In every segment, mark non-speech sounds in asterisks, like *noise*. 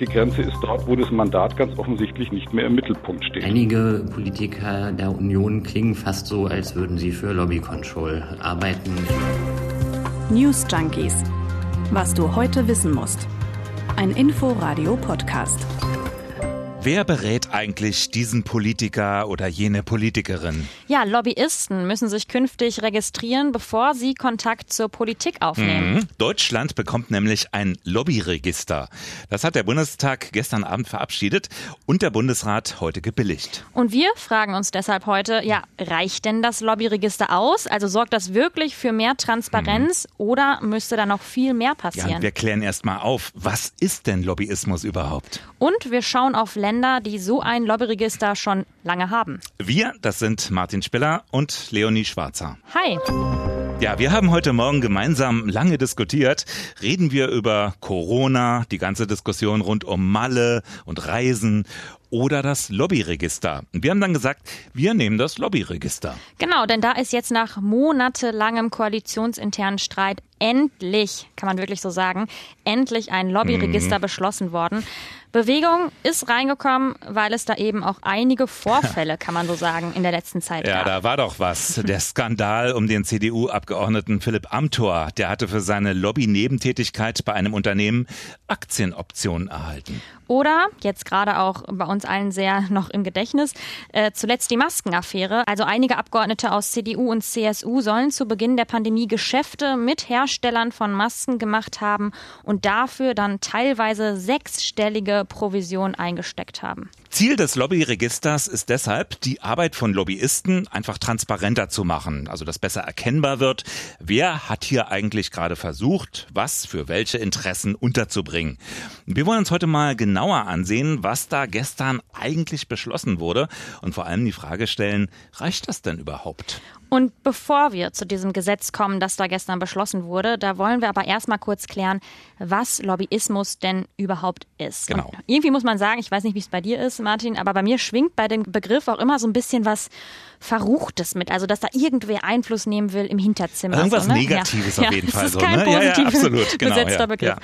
Die Grenze ist dort, wo das Mandat ganz offensichtlich nicht mehr im Mittelpunkt steht. Einige Politiker der Union klingen fast so, als würden sie für Lobby Control arbeiten. News Junkies. Was du heute wissen musst. Ein Info-Radio-Podcast. Wer berät eigentlich diesen Politiker oder jene Politikerin? Ja, Lobbyisten müssen sich künftig registrieren, bevor sie Kontakt zur Politik aufnehmen. Mhm. Deutschland bekommt nämlich ein Lobbyregister. Das hat der Bundestag gestern Abend verabschiedet und der Bundesrat heute gebilligt. Und wir fragen uns deshalb heute, ja, reicht denn das Lobbyregister aus? Also sorgt das wirklich für mehr Transparenz mhm. oder müsste da noch viel mehr passieren? Ja, wir klären erst mal auf, was ist denn Lobbyismus überhaupt? Und wir schauen auf Länder, Länder, die so ein Lobbyregister schon lange haben. Wir, das sind Martin Spiller und Leonie Schwarzer. Hi. Ja, wir haben heute Morgen gemeinsam lange diskutiert. Reden wir über Corona, die ganze Diskussion rund um Malle und Reisen oder das Lobbyregister. Wir haben dann gesagt, wir nehmen das Lobbyregister. Genau, denn da ist jetzt nach monatelangem koalitionsinternen Streit endlich, kann man wirklich so sagen, endlich ein Lobbyregister mhm. beschlossen worden. Bewegung ist reingekommen, weil es da eben auch einige Vorfälle, kann man so sagen, in der letzten Zeit ja, gab. Ja, da war doch was. Der Skandal um den CDU-Abgeordneten Philipp Amthor, der hatte für seine Lobby-Nebentätigkeit bei einem Unternehmen Aktienoptionen erhalten. Oder, jetzt gerade auch bei uns allen sehr noch im Gedächtnis, äh, zuletzt die Maskenaffäre. Also einige Abgeordnete aus CDU und CSU sollen zu Beginn der Pandemie Geschäfte mit Herstellern von Masken gemacht haben und dafür dann teilweise sechsstellige Provision eingesteckt haben. Ziel des Lobbyregisters ist deshalb, die Arbeit von Lobbyisten einfach transparenter zu machen, also dass besser erkennbar wird, wer hat hier eigentlich gerade versucht, was für welche Interessen unterzubringen. Wir wollen uns heute mal genauer ansehen, was da gestern eigentlich beschlossen wurde und vor allem die Frage stellen, reicht das denn überhaupt? Und bevor wir zu diesem Gesetz kommen, das da gestern beschlossen wurde, da wollen wir aber erstmal kurz klären, was Lobbyismus denn überhaupt ist. Genau. Und irgendwie muss man sagen, ich weiß nicht, wie es bei dir ist, Martin, aber bei mir schwingt bei dem Begriff auch immer so ein bisschen was Verruchtes mit, also dass da irgendwer Einfluss nehmen will im Hinterzimmer. Irgendwas so, ne? Negatives ja. auf jeden ja, *laughs* Fall. Das ist so, kein ne? positiv ja, ja, absolut. Genau, besetzter Begriff.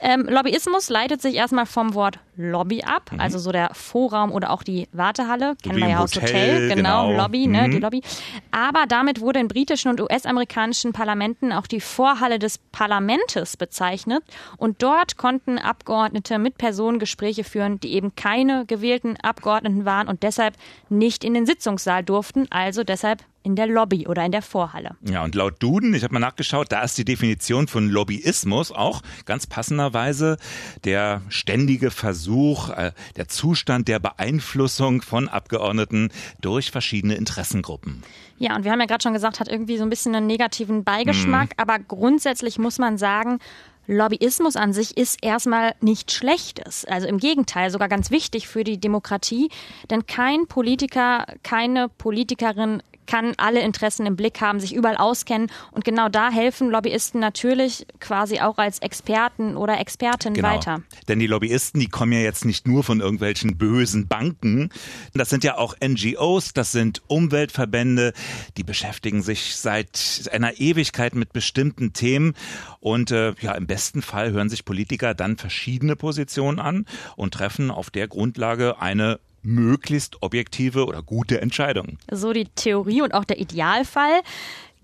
Ähm, Lobbyismus leitet sich erstmal vom Wort Lobby ab, mhm. also so der Vorraum oder auch die Wartehalle, kennen wir ja aus Hotel, Hotel genau, genau, Lobby, ne, mhm. die Lobby. Aber damit wurde in britischen und US-amerikanischen Parlamenten auch die Vorhalle des Parlamentes bezeichnet und dort konnten Abgeordnete mit Personen Gespräche führen, die eben keine gewählten Abgeordneten waren und deshalb nicht in den Sitzungssaal durften, also deshalb in der Lobby oder in der Vorhalle. Ja, und laut Duden, ich habe mal nachgeschaut, da ist die Definition von Lobbyismus auch ganz passenderweise der ständige Versuch, äh, der Zustand der Beeinflussung von Abgeordneten durch verschiedene Interessengruppen. Ja, und wir haben ja gerade schon gesagt, hat irgendwie so ein bisschen einen negativen Beigeschmack, mhm. aber grundsätzlich muss man sagen, Lobbyismus an sich ist erstmal nichts Schlechtes. Also im Gegenteil, sogar ganz wichtig für die Demokratie. Denn kein Politiker, keine Politikerin kann alle Interessen im Blick haben, sich überall auskennen. Und genau da helfen Lobbyisten natürlich quasi auch als Experten oder Expertin genau. weiter. Denn die Lobbyisten, die kommen ja jetzt nicht nur von irgendwelchen bösen Banken. Das sind ja auch NGOs, das sind Umweltverbände, die beschäftigen sich seit einer Ewigkeit mit bestimmten Themen. Und äh, ja, im besten Fall hören sich Politiker dann verschiedene Positionen an und treffen auf der Grundlage eine möglichst objektive oder gute Entscheidungen. So die Theorie und auch der Idealfall.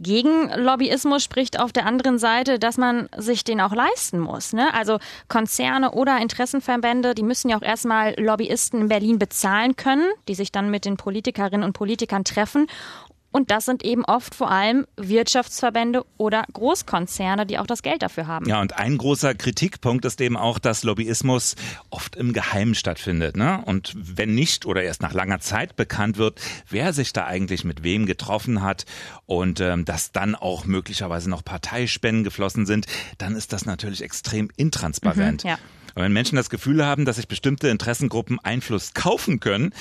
Gegen Lobbyismus spricht auf der anderen Seite, dass man sich den auch leisten muss. Ne? Also Konzerne oder Interessenverbände, die müssen ja auch erstmal Lobbyisten in Berlin bezahlen können, die sich dann mit den Politikerinnen und Politikern treffen. Und das sind eben oft vor allem Wirtschaftsverbände oder Großkonzerne, die auch das Geld dafür haben. Ja, und ein großer Kritikpunkt ist eben auch, dass Lobbyismus oft im Geheimen stattfindet. Ne? Und wenn nicht oder erst nach langer Zeit bekannt wird, wer sich da eigentlich mit wem getroffen hat und ähm, dass dann auch möglicherweise noch Parteispenden geflossen sind, dann ist das natürlich extrem intransparent. Mhm, ja. Und wenn Menschen das Gefühl haben, dass sich bestimmte Interessengruppen Einfluss kaufen können,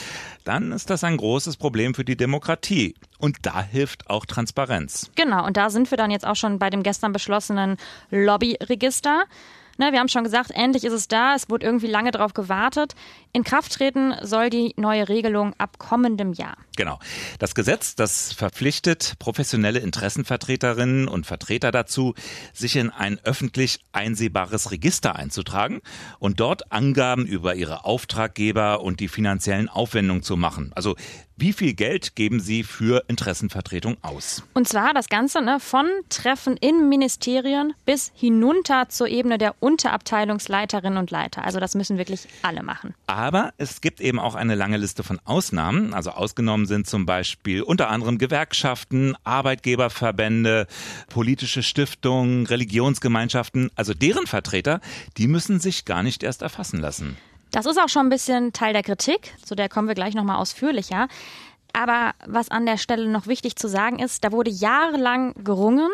dann ist das ein großes Problem für die Demokratie. Und da hilft auch Transparenz. Genau, und da sind wir dann jetzt auch schon bei dem gestern beschlossenen Lobbyregister. Ne, wir haben schon gesagt, endlich ist es da. Es wurde irgendwie lange darauf gewartet. In Kraft treten soll die neue Regelung ab kommendem Jahr. Genau. Das Gesetz, das verpflichtet professionelle Interessenvertreterinnen und Vertreter dazu, sich in ein öffentlich einsehbares Register einzutragen und dort Angaben über ihre Auftraggeber und die finanziellen Aufwendungen zu machen. Also wie viel Geld geben Sie für Interessenvertretung aus? Und zwar das Ganze ne, von Treffen in Ministerien bis hinunter zur Ebene der Unterabteilungsleiterinnen und Leiter. Also das müssen wirklich alle machen. Aber es gibt eben auch eine lange Liste von Ausnahmen. Also ausgenommen sind zum Beispiel unter anderem Gewerkschaften, Arbeitgeberverbände, politische Stiftungen, Religionsgemeinschaften. Also deren Vertreter, die müssen sich gar nicht erst erfassen lassen. Das ist auch schon ein bisschen Teil der Kritik, zu der kommen wir gleich nochmal ausführlicher. Aber was an der Stelle noch wichtig zu sagen ist, da wurde jahrelang gerungen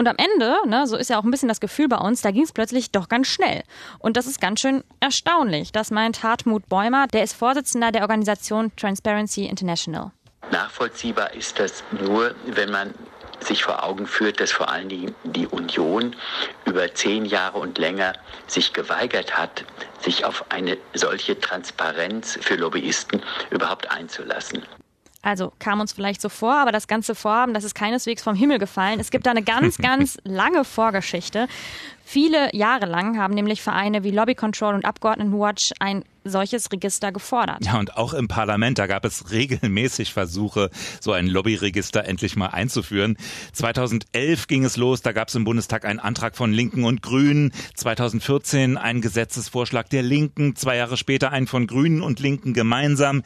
und am Ende, ne, so ist ja auch ein bisschen das Gefühl bei uns, da ging es plötzlich doch ganz schnell. Und das ist ganz schön erstaunlich. Das meint Hartmut Bäumer, der ist Vorsitzender der Organisation Transparency International. Nachvollziehbar ist das nur, wenn man sich vor Augen führt, dass vor allen Dingen die Union über zehn Jahre und länger sich geweigert hat, sich auf eine solche Transparenz für Lobbyisten überhaupt einzulassen. Also kam uns vielleicht so vor, aber das ganze Vorhaben, das ist keineswegs vom Himmel gefallen. Es gibt da eine ganz, *laughs* ganz lange Vorgeschichte. Viele Jahre lang haben nämlich Vereine wie Lobby Control und Abgeordnetenwatch ein solches Register gefordert. Ja, und auch im Parlament, da gab es regelmäßig Versuche, so ein Lobbyregister endlich mal einzuführen. 2011 ging es los, da gab es im Bundestag einen Antrag von Linken und Grünen, 2014 einen Gesetzesvorschlag der Linken, zwei Jahre später einen von Grünen und Linken gemeinsam.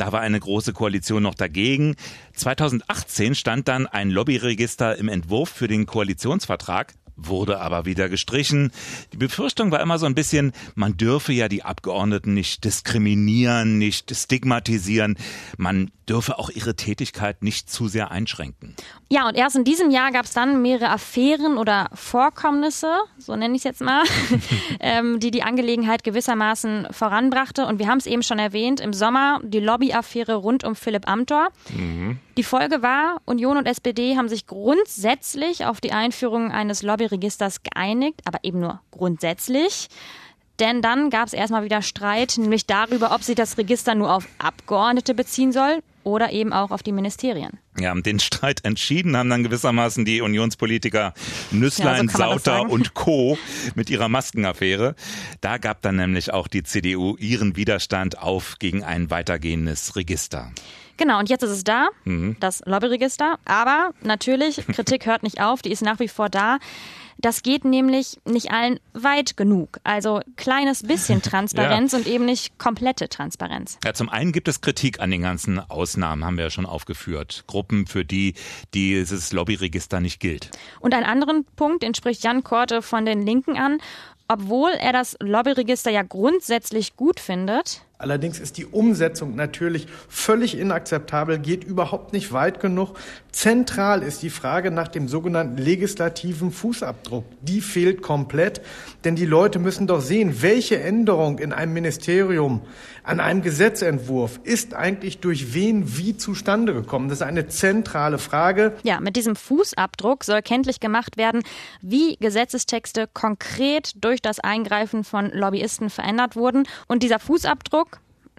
Da war eine große Koalition noch dagegen. 2018 stand dann ein Lobbyregister im Entwurf für den Koalitionsvertrag wurde aber wieder gestrichen. Die Befürchtung war immer so ein bisschen, man dürfe ja die Abgeordneten nicht diskriminieren, nicht stigmatisieren. Man dürfe auch ihre Tätigkeit nicht zu sehr einschränken. Ja, und erst in diesem Jahr gab es dann mehrere Affären oder Vorkommnisse, so nenne ich es jetzt mal, *laughs* ähm, die die Angelegenheit gewissermaßen voranbrachte. Und wir haben es eben schon erwähnt, im Sommer die Lobbyaffäre rund um Philipp Amthor. Mhm. Die Folge war, Union und SPD haben sich grundsätzlich auf die Einführung eines Lobbyregisters geeinigt, aber eben nur grundsätzlich. Denn dann gab es erstmal wieder Streit, nämlich darüber, ob sich das Register nur auf Abgeordnete beziehen soll oder eben auch auf die Ministerien. Ja, den Streit *laughs* entschieden haben dann gewissermaßen die Unionspolitiker Nüsslein, ja, so Sauter und Co. mit ihrer Maskenaffäre. Da gab dann nämlich auch die CDU ihren Widerstand auf gegen ein weitergehendes Register. Genau, und jetzt ist es da, mhm. das Lobbyregister. Aber natürlich, *laughs* Kritik hört nicht auf, die ist nach wie vor da. Das geht nämlich nicht allen weit genug. Also kleines bisschen *laughs* Transparenz ja. und eben nicht komplette Transparenz. Ja, zum einen gibt es Kritik an den ganzen Ausnahmen, haben wir ja schon aufgeführt. Gruppen, für die dieses Lobbyregister nicht gilt. Und einen anderen Punkt, den spricht Jan Korte von den Linken an. Obwohl er das Lobbyregister ja grundsätzlich gut findet, Allerdings ist die Umsetzung natürlich völlig inakzeptabel, geht überhaupt nicht weit genug. Zentral ist die Frage nach dem sogenannten legislativen Fußabdruck. Die fehlt komplett, denn die Leute müssen doch sehen, welche Änderung in einem Ministerium, an einem Gesetzentwurf ist eigentlich durch wen wie zustande gekommen. Das ist eine zentrale Frage. Ja, mit diesem Fußabdruck soll kenntlich gemacht werden, wie Gesetzestexte konkret durch das Eingreifen von Lobbyisten verändert wurden. Und dieser Fußabdruck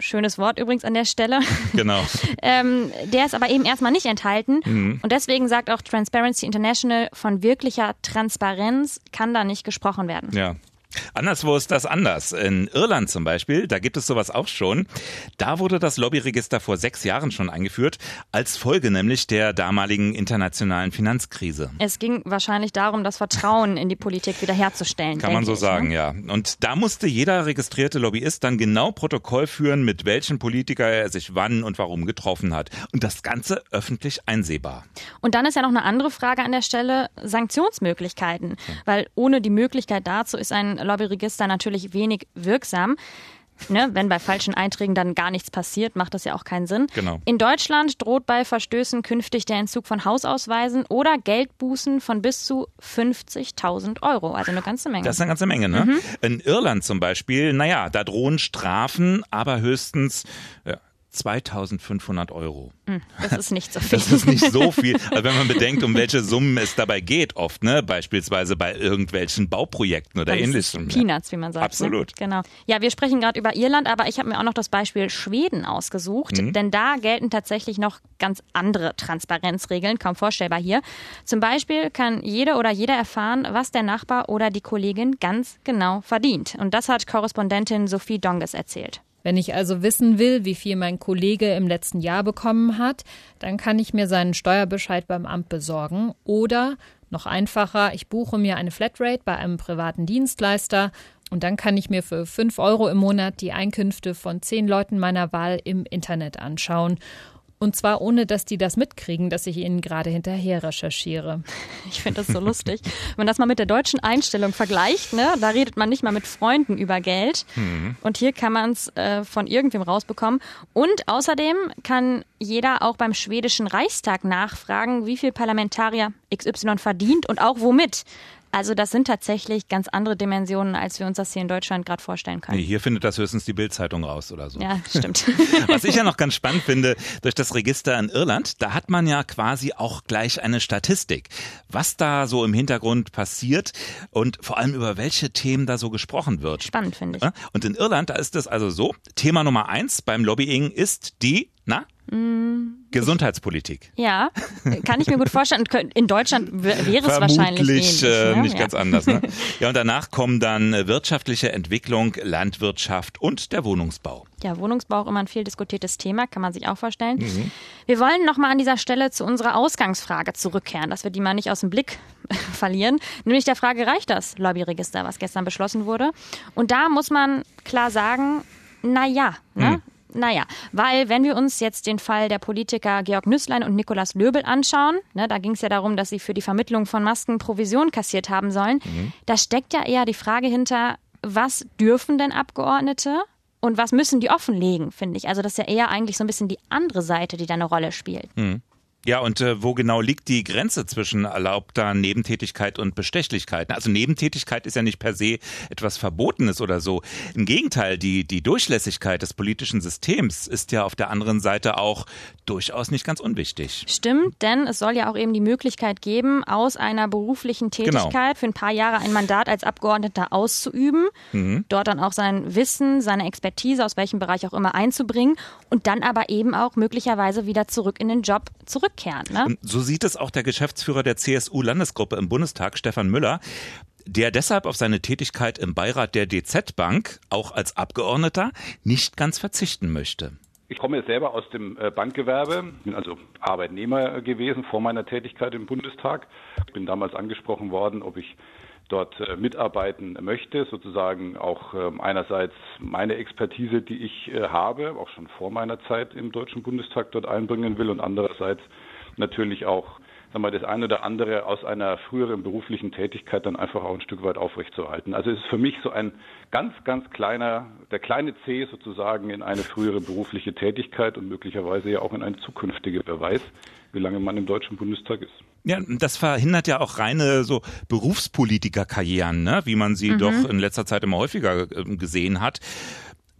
Schönes Wort übrigens an der Stelle. *laughs* *laughs* Genau. ähm, der ist aber eben erstmal nicht enthalten. Mhm. Und deswegen sagt auch Transparency International, von wirklicher Transparenz kann da nicht gesprochen werden. Ja. Anderswo ist das anders. In Irland zum Beispiel, da gibt es sowas auch schon. Da wurde das Lobbyregister vor sechs Jahren schon eingeführt, als Folge nämlich der damaligen internationalen Finanzkrise. Es ging wahrscheinlich darum, das Vertrauen in die Politik wiederherzustellen. Kann man so ich, sagen, ne? ja. Und da musste jeder registrierte Lobbyist dann genau Protokoll führen, mit welchen Politiker er sich wann und warum getroffen hat. Und das Ganze öffentlich einsehbar. Und dann ist ja noch eine andere Frage an der Stelle, Sanktionsmöglichkeiten. Weil ohne die Möglichkeit dazu ist ein Lobbyregister natürlich wenig wirksam. Ne, wenn bei falschen Einträgen dann gar nichts passiert, macht das ja auch keinen Sinn. Genau. In Deutschland droht bei Verstößen künftig der Entzug von Hausausweisen oder Geldbußen von bis zu 50.000 Euro. Also eine ganze Menge. Das ist eine ganze Menge, ne? Mhm. In Irland zum Beispiel, naja, da drohen Strafen, aber höchstens ja, 2500 Euro. Hm, das ist nicht so viel. Das ist nicht so *laughs* viel. Also wenn man bedenkt, um welche Summen es dabei geht, oft, ne? Beispielsweise bei irgendwelchen Bauprojekten oder ähnlichem. Peanuts, wie man sagt. Ne? Absolut. Ne? Genau. Ja, wir sprechen gerade über Irland, aber ich habe mir auch noch das Beispiel Schweden ausgesucht, mhm. denn da gelten tatsächlich noch ganz andere Transparenzregeln, kaum vorstellbar hier. Zum Beispiel kann jede oder jeder erfahren, was der Nachbar oder die Kollegin ganz genau verdient. Und das hat Korrespondentin Sophie Donges erzählt. Wenn ich also wissen will, wie viel mein Kollege im letzten Jahr bekommen hat, dann kann ich mir seinen Steuerbescheid beim Amt besorgen oder noch einfacher, ich buche mir eine Flatrate bei einem privaten Dienstleister und dann kann ich mir für 5 Euro im Monat die Einkünfte von zehn Leuten meiner Wahl im Internet anschauen. Und zwar ohne, dass die das mitkriegen, dass ich ihnen gerade hinterher recherchiere. *laughs* Ich finde das so lustig. Wenn man das mal mit der deutschen Einstellung vergleicht, ne, da redet man nicht mal mit Freunden über Geld. Mhm. Und hier kann man es äh, von irgendwem rausbekommen. Und außerdem kann jeder auch beim schwedischen Reichstag nachfragen, wie viel Parlamentarier XY verdient und auch womit. Also das sind tatsächlich ganz andere Dimensionen, als wir uns das hier in Deutschland gerade vorstellen können. Nee, hier findet das höchstens die Bildzeitung raus oder so. Ja, stimmt. *laughs* Was ich ja noch ganz spannend finde, durch das Register in Irland, da hat man ja quasi auch gleich eine Statistik, was da so im Hintergrund passiert und vor allem über welche Themen da so gesprochen wird. Spannend finde ich. Und in Irland, da ist es also so, Thema Nummer eins beim Lobbying ist die, na, Gesundheitspolitik. Ja, kann ich mir gut vorstellen. In Deutschland wäre es wahrscheinlich ähnlich, äh, ne? nicht ja. ganz anders. Ne? *laughs* Ja, und danach kommen dann wirtschaftliche Entwicklung, Landwirtschaft und der Wohnungsbau. Ja, Wohnungsbau auch immer ein viel diskutiertes Thema, kann man sich auch vorstellen. Mhm. Wir wollen nochmal an dieser Stelle zu unserer Ausgangsfrage zurückkehren, dass wir die mal nicht aus dem Blick *laughs* verlieren. Nämlich der Frage, reicht das Lobbyregister, was gestern beschlossen wurde? Und da muss man klar sagen, na ja, ne? Mhm. Naja, weil wenn wir uns jetzt den Fall der Politiker Georg Nüßlein und Nikolaus Löbel anschauen, ne, da ging es ja darum, dass sie für die Vermittlung von Masken Provision kassiert haben sollen, mhm. da steckt ja eher die Frage hinter, was dürfen denn Abgeordnete und was müssen die offenlegen, finde ich. Also das ist ja eher eigentlich so ein bisschen die andere Seite, die da eine Rolle spielt. Mhm. Ja, und äh, wo genau liegt die Grenze zwischen erlaubter Nebentätigkeit und Bestechlichkeit? Also Nebentätigkeit ist ja nicht per se etwas Verbotenes oder so. Im Gegenteil, die, die Durchlässigkeit des politischen Systems ist ja auf der anderen Seite auch durchaus nicht ganz unwichtig. Stimmt, denn es soll ja auch eben die Möglichkeit geben, aus einer beruflichen genau. Tätigkeit genau. für ein paar Jahre ein Mandat als Abgeordneter auszuüben, mhm. dort dann auch sein Wissen, seine Expertise aus welchem Bereich auch immer einzubringen und dann aber eben auch möglicherweise wieder zurück in den Job zurück zurückkehren. Ne? So sieht es auch der Geschäftsführer der CSU-Landesgruppe im Bundestag, Stefan Müller der deshalb auf seine Tätigkeit im Beirat der DZ Bank auch als Abgeordneter nicht ganz verzichten möchte. Ich komme selber aus dem äh, Bankgewerbe, bin also Arbeitnehmer gewesen vor meiner Tätigkeit im Bundestag. Ich bin damals angesprochen worden, ob ich dort äh, mitarbeiten möchte, sozusagen auch ähm, einerseits meine Expertise, die ich äh, habe, auch schon vor meiner Zeit im Deutschen Bundestag dort einbringen will und andererseits natürlich auch sagen wir, das eine oder andere aus einer früheren beruflichen Tätigkeit dann einfach auch ein Stück weit aufrechtzuerhalten. Also es ist für mich so ein ganz, ganz kleiner, der kleine C sozusagen in eine frühere berufliche Tätigkeit und möglicherweise ja auch in eine zukünftige Beweis, wie lange man im Deutschen Bundestag ist. Ja, das verhindert ja auch reine so Berufspolitikerkarrieren, ne? wie man sie mhm. doch in letzter Zeit immer häufiger äh, gesehen hat.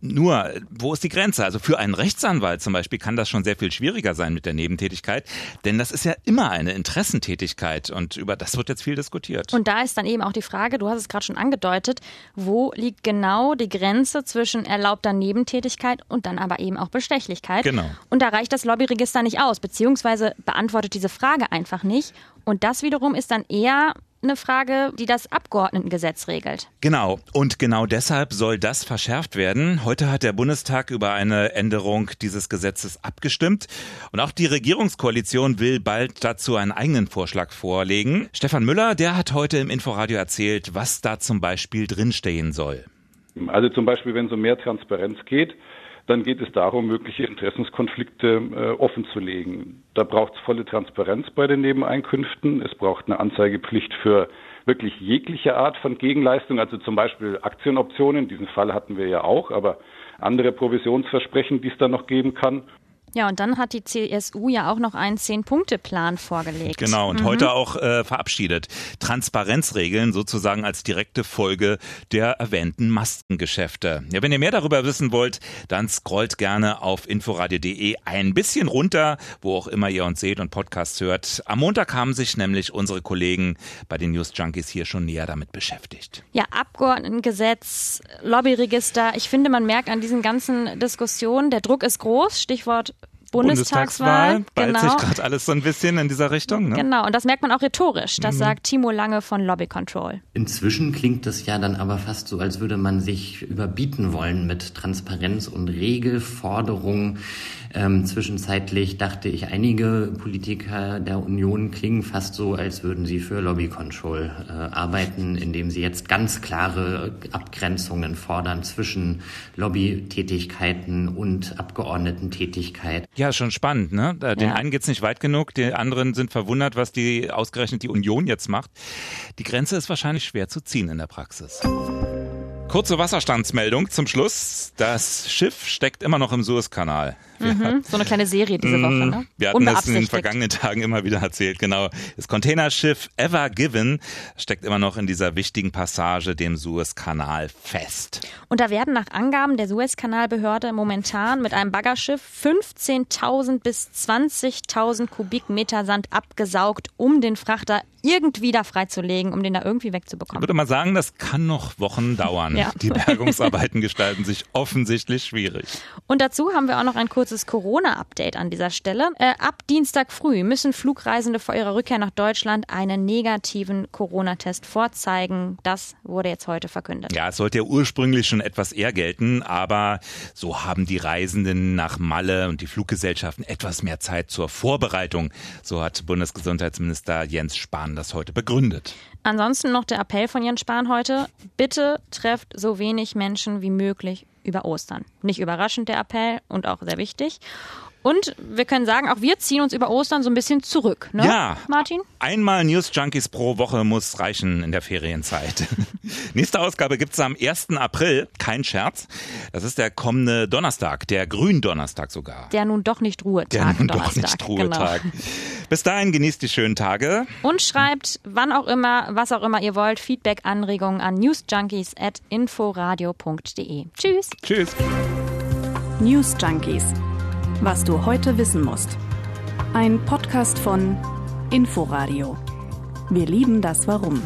Nur, wo ist die Grenze? Also für einen Rechtsanwalt zum Beispiel kann das schon sehr viel schwieriger sein mit der Nebentätigkeit, denn das ist ja immer eine Interessentätigkeit und über das wird jetzt viel diskutiert. Und da ist dann eben auch die Frage, du hast es gerade schon angedeutet, wo liegt genau die Grenze zwischen erlaubter Nebentätigkeit und dann aber eben auch Bestechlichkeit? Genau. Und da reicht das Lobbyregister nicht aus, beziehungsweise beantwortet diese Frage einfach nicht. Und das wiederum ist dann eher eine Frage, die das Abgeordnetengesetz regelt. Genau. Und genau deshalb soll das verschärft werden. Heute hat der Bundestag über eine Änderung dieses Gesetzes abgestimmt. Und auch die Regierungskoalition will bald dazu einen eigenen Vorschlag vorlegen. Stefan Müller, der hat heute im Inforadio erzählt, was da zum Beispiel drinstehen soll. Also zum Beispiel, wenn es um mehr Transparenz geht, dann geht es darum, mögliche Interessenskonflikte äh, offenzulegen. Da braucht es volle Transparenz bei den Nebeneinkünften. Es braucht eine Anzeigepflicht für wirklich jegliche Art von Gegenleistung, also zum Beispiel Aktienoptionen. Diesen Fall hatten wir ja auch, aber andere Provisionsversprechen, die es da noch geben kann. Ja, und dann hat die CSU ja auch noch einen Zehn-Punkte-Plan vorgelegt. Genau, und mhm. heute auch äh, verabschiedet. Transparenzregeln sozusagen als direkte Folge der erwähnten Maskengeschäfte. Ja, wenn ihr mehr darüber wissen wollt, dann scrollt gerne auf inforadio.de ein bisschen runter, wo auch immer ihr uns seht und Podcasts hört. Am Montag haben sich nämlich unsere Kollegen bei den News Junkies hier schon näher damit beschäftigt. Ja, Abgeordnetengesetz, Lobbyregister. Ich finde, man merkt an diesen ganzen Diskussionen, der Druck ist groß. Stichwort Bundestagswahl. Bald genau. sich gerade alles so ein bisschen in dieser Richtung. Ne? Genau, und das merkt man auch rhetorisch. Das mhm. sagt Timo Lange von Lobby Control. Inzwischen klingt es ja dann aber fast so, als würde man sich überbieten wollen mit Transparenz und Regelforderungen. Ähm, zwischenzeitlich dachte ich, einige Politiker der Union klingen fast so, als würden sie für Lobby Control äh, arbeiten, indem sie jetzt ganz klare Abgrenzungen fordern zwischen Lobbytätigkeiten und Abgeordnetentätigkeit. Ja, schon spannend, ne? Den ja. einen geht's nicht weit genug, die anderen sind verwundert, was die ausgerechnet die Union jetzt macht. Die Grenze ist wahrscheinlich schwer zu ziehen in der Praxis. Kurze Wasserstandsmeldung zum Schluss. Das Schiff steckt immer noch im Suezkanal. Mhm, so eine kleine Serie diese Woche, ne? Mm, wir hatten das in den vergangenen Tagen immer wieder erzählt, genau. Das Containerschiff Ever Given steckt immer noch in dieser wichtigen Passage, dem Suezkanal, fest. Und da werden nach Angaben der Suezkanalbehörde momentan mit einem Baggerschiff 15.000 bis 20.000 Kubikmeter Sand abgesaugt, um den Frachter irgendwie da freizulegen, um den da irgendwie wegzubekommen. Ich würde mal sagen, das kann noch Wochen dauern. Ja. Die Bergungsarbeiten *laughs* gestalten sich offensichtlich schwierig. Und dazu haben wir auch noch ein kurzes Corona-Update an dieser Stelle. Äh, ab Dienstag früh müssen Flugreisende vor ihrer Rückkehr nach Deutschland einen negativen Corona-Test vorzeigen. Das wurde jetzt heute verkündet. Ja, es sollte ja ursprünglich schon etwas eher gelten, aber so haben die Reisenden nach Malle und die Fluggesellschaften etwas mehr Zeit zur Vorbereitung. So hat Bundesgesundheitsminister Jens Spahn das heute begründet. Ansonsten noch der Appell von Jens Spahn heute. Bitte trefft so wenig Menschen wie möglich über Ostern. Nicht überraschend der Appell und auch sehr wichtig. Und wir können sagen, auch wir ziehen uns über Ostern so ein bisschen zurück, ne? Ja. Martin? Einmal News Junkies pro Woche muss reichen in der Ferienzeit. *laughs* Nächste Ausgabe gibt's am 1. April, kein Scherz. Das ist der kommende Donnerstag, der Gründonnerstag sogar. Der nun doch nicht Ruhetag. Der nun doch nicht Ruhetag. Genau. Bis dahin genießt die schönen Tage. Und schreibt, wann auch immer, was auch immer ihr wollt, Feedback, Anregungen an newsjunkies at inforadio.de. Tschüss. Tschüss. News Junkies was du heute wissen musst. Ein Podcast von Inforadio. Wir lieben das Warum.